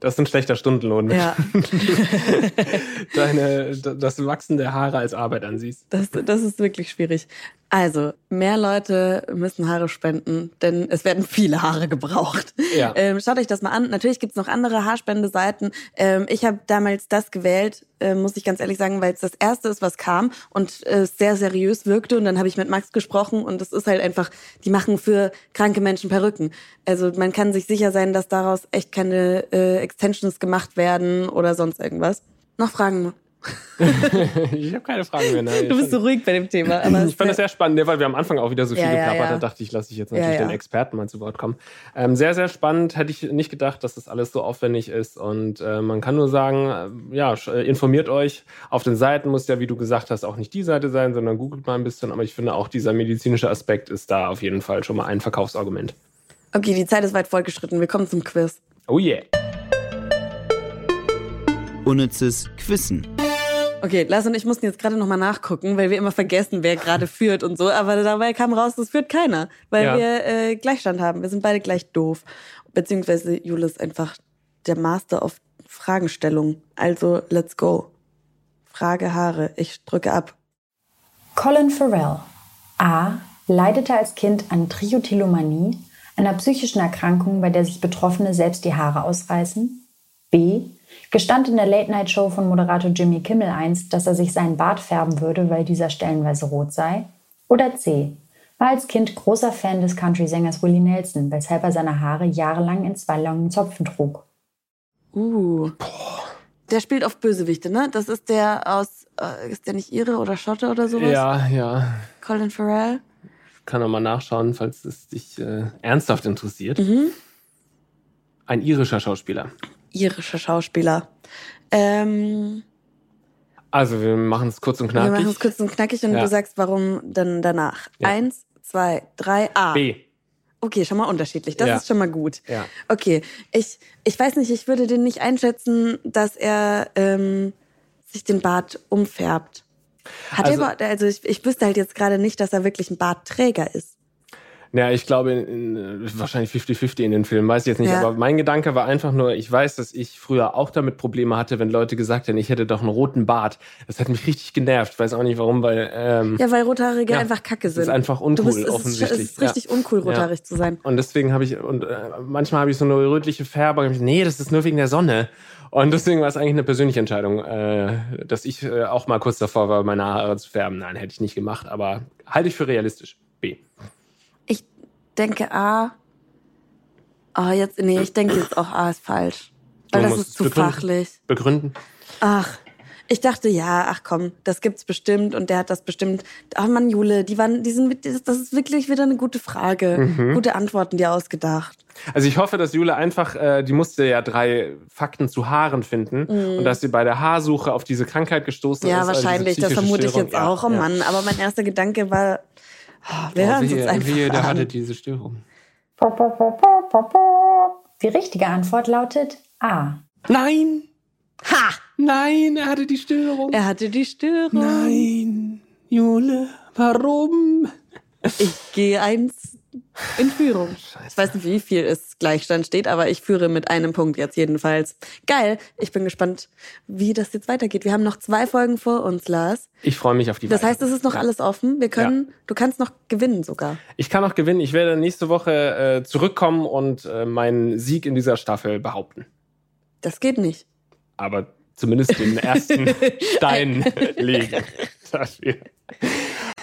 Das ist ein schlechter Stundenlohn. Ja. Deine, das Wachsen der Haare als Arbeit ansiehst. Das, das ist wirklich schwierig. Also, mehr Leute müssen Haare spenden, denn es werden viele Haare gebraucht. Ja. Ähm, schaut euch das mal an. Natürlich gibt's noch andere Haarspendeseiten. Ähm, ich habe damals das gewählt, äh, muss ich ganz ehrlich sagen, weil es das erste ist, was kam und äh, sehr seriös wirkte. Und dann habe ich mit Max gesprochen und es ist halt einfach, die machen für kranke Menschen Perücken. Also man kann sich sicher sein, dass daraus echt keine äh, Extensions gemacht werden oder sonst irgendwas. Noch Fragen? ich habe keine Fragen mehr. Nein. Du bist so ruhig bei dem Thema. Aber ich fand das sehr spannend, weil wir am Anfang auch wieder so viel ja, geplappert ja, ja. dachte ich, lasse ich jetzt natürlich den Experten mal zu Wort kommen. Ähm, sehr, sehr spannend. Hätte ich nicht gedacht, dass das alles so aufwendig ist. Und äh, man kann nur sagen, äh, ja, äh, informiert euch. Auf den Seiten muss ja, wie du gesagt hast, auch nicht die Seite sein, sondern googelt mal ein bisschen. Aber ich finde auch dieser medizinische Aspekt ist da auf jeden Fall schon mal ein Verkaufsargument. Okay, die Zeit ist weit fortgeschritten. Wir kommen zum Quiz. Oh yeah. Unnützes Quissen. Okay, Lars und ich mussten jetzt gerade nochmal nachgucken, weil wir immer vergessen, wer gerade führt und so. Aber dabei kam raus, das führt keiner, weil ja. wir äh, Gleichstand haben. Wir sind beide gleich doof. Beziehungsweise Jule ist einfach der Master of Fragenstellung. Also, let's go. Frage Haare. Ich drücke ab. Colin Farrell. A. Leidete als Kind an Trichotillomanie, einer psychischen Erkrankung, bei der sich Betroffene selbst die Haare ausreißen. B. Gestand in der Late-Night-Show von Moderator Jimmy Kimmel einst, dass er sich seinen Bart färben würde, weil dieser stellenweise rot sei? Oder C. War als Kind großer Fan des Country-Sängers Willie Nelson, weshalb er seine Haare jahrelang in zwei langen Zopfen trug? Uh. Der spielt auf Bösewichte, ne? Das ist der aus, äh, ist der nicht Ire oder Schotte oder sowas? Ja, ja. Colin Farrell. Kann nochmal nachschauen, falls es dich äh, ernsthaft interessiert. Mhm. Ein irischer Schauspieler. Irischer Schauspieler. Ähm, Also, wir machen es kurz und wir knackig. machen es kurz und knackig und Ja. du sagst, warum dann danach. Ja. Eins, zwei, drei, A. B. Okay, schon mal unterschiedlich. Das Ja. ist schon mal gut. Ja. Okay, ich, ich weiß nicht, ich würde den nicht einschätzen, dass er ähm, sich den Bart umfärbt. Hat Also- er also ich, ich wüsste halt jetzt gerade nicht, dass er wirklich ein Bartträger ist. Ja, ich glaube, in, in, wahrscheinlich 50-50 in den Filmen, weiß ich jetzt nicht. Ja. Aber mein Gedanke war einfach nur, ich weiß, dass ich früher auch damit Probleme hatte, wenn Leute gesagt haben, ich hätte doch einen roten Bart. Das hat mich richtig genervt. Ich weiß auch nicht warum, weil. Ähm, Ja, weil Rothaarige Ja, einfach kacke das sind. ist einfach Du uncool, bist, es ist, offensichtlich. es ist richtig ja. uncool, rothaarig zu sein. Und deswegen habe ich, und äh, manchmal habe ich so eine rötliche ich, nee, das ist nur wegen der Sonne. Und deswegen war es eigentlich eine persönliche Entscheidung, äh, dass ich äh, auch mal kurz davor war, meine Haare zu färben. Nein, hätte ich nicht gemacht, aber halte ich für realistisch. B. Ich denke A. Ah, jetzt, nee, ich denke jetzt auch A ist falsch. Weil Du das ist zu begründen. fachlich. Begründen? Ach, ich dachte, ja, ach komm, das gibt's bestimmt und der hat das bestimmt. Ach man, Jule, die waren, die sind, das das ist wirklich wieder eine gute Frage. Mhm. Gute Antworten dir ausgedacht. Also ich hoffe, dass Jule einfach, äh, die musste ja drei Fakten zu Haaren finden und dass sie bei der Haarsuche auf diese Krankheit gestoßen Mhm. Ja, ist. also diese wahrscheinlich, das psychische vermute ich Störung. jetzt auch. Oh ja, ja. Mann, aber mein erster Gedanke war, oh, wir Oh, hören uns wehe, einfach wehe, der an. hatte diese Störung. Die richtige Antwort lautet A. Nein, Ha! nein, er hatte die Störung. Er hatte die Störung. Nein, Jule, warum? Ich gehe eins in Führung. Ich weiß nicht, wie viel es Gleichstand steht, aber ich führe mit einem Punkt jetzt jedenfalls. Geil. Ich bin gespannt, wie das jetzt weitergeht. Wir haben noch zwei Folgen vor uns, Lars. Ich freue mich auf die Das heißt, es ist noch alles offen. Wir können, du kannst noch gewinnen sogar. Ich kann noch gewinnen. Ich werde nächste Woche äh, zurückkommen und äh, meinen Sieg in dieser Staffel behaupten. Das geht nicht. Aber zumindest den ersten Stein legen. Dafür.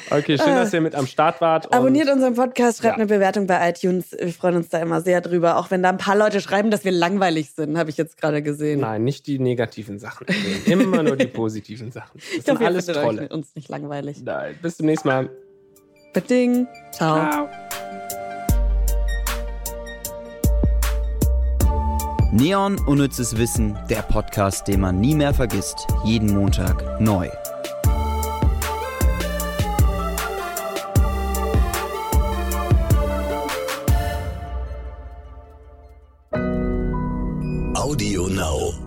Okay, schön, dass ihr mit am Start wart. und- Abonniert unseren Podcast, schreibt Ja. eine Bewertung bei iTunes. Wir freuen uns da immer sehr drüber. Auch wenn da ein paar Leute schreiben, dass wir langweilig sind, habe ich jetzt gerade gesehen. Nein, nicht die negativen Sachen. Immer nur die positiven Sachen. Das ich sind hoffe, ihr alles findet euch Trolle. mit uns nicht langweilig. Nein, bis zum nächsten Mal. Beding. Ciao. Ciao. Neon Unnützes Wissen, der Podcast, den man nie mehr vergisst. Jeden Montag neu. Audio Now.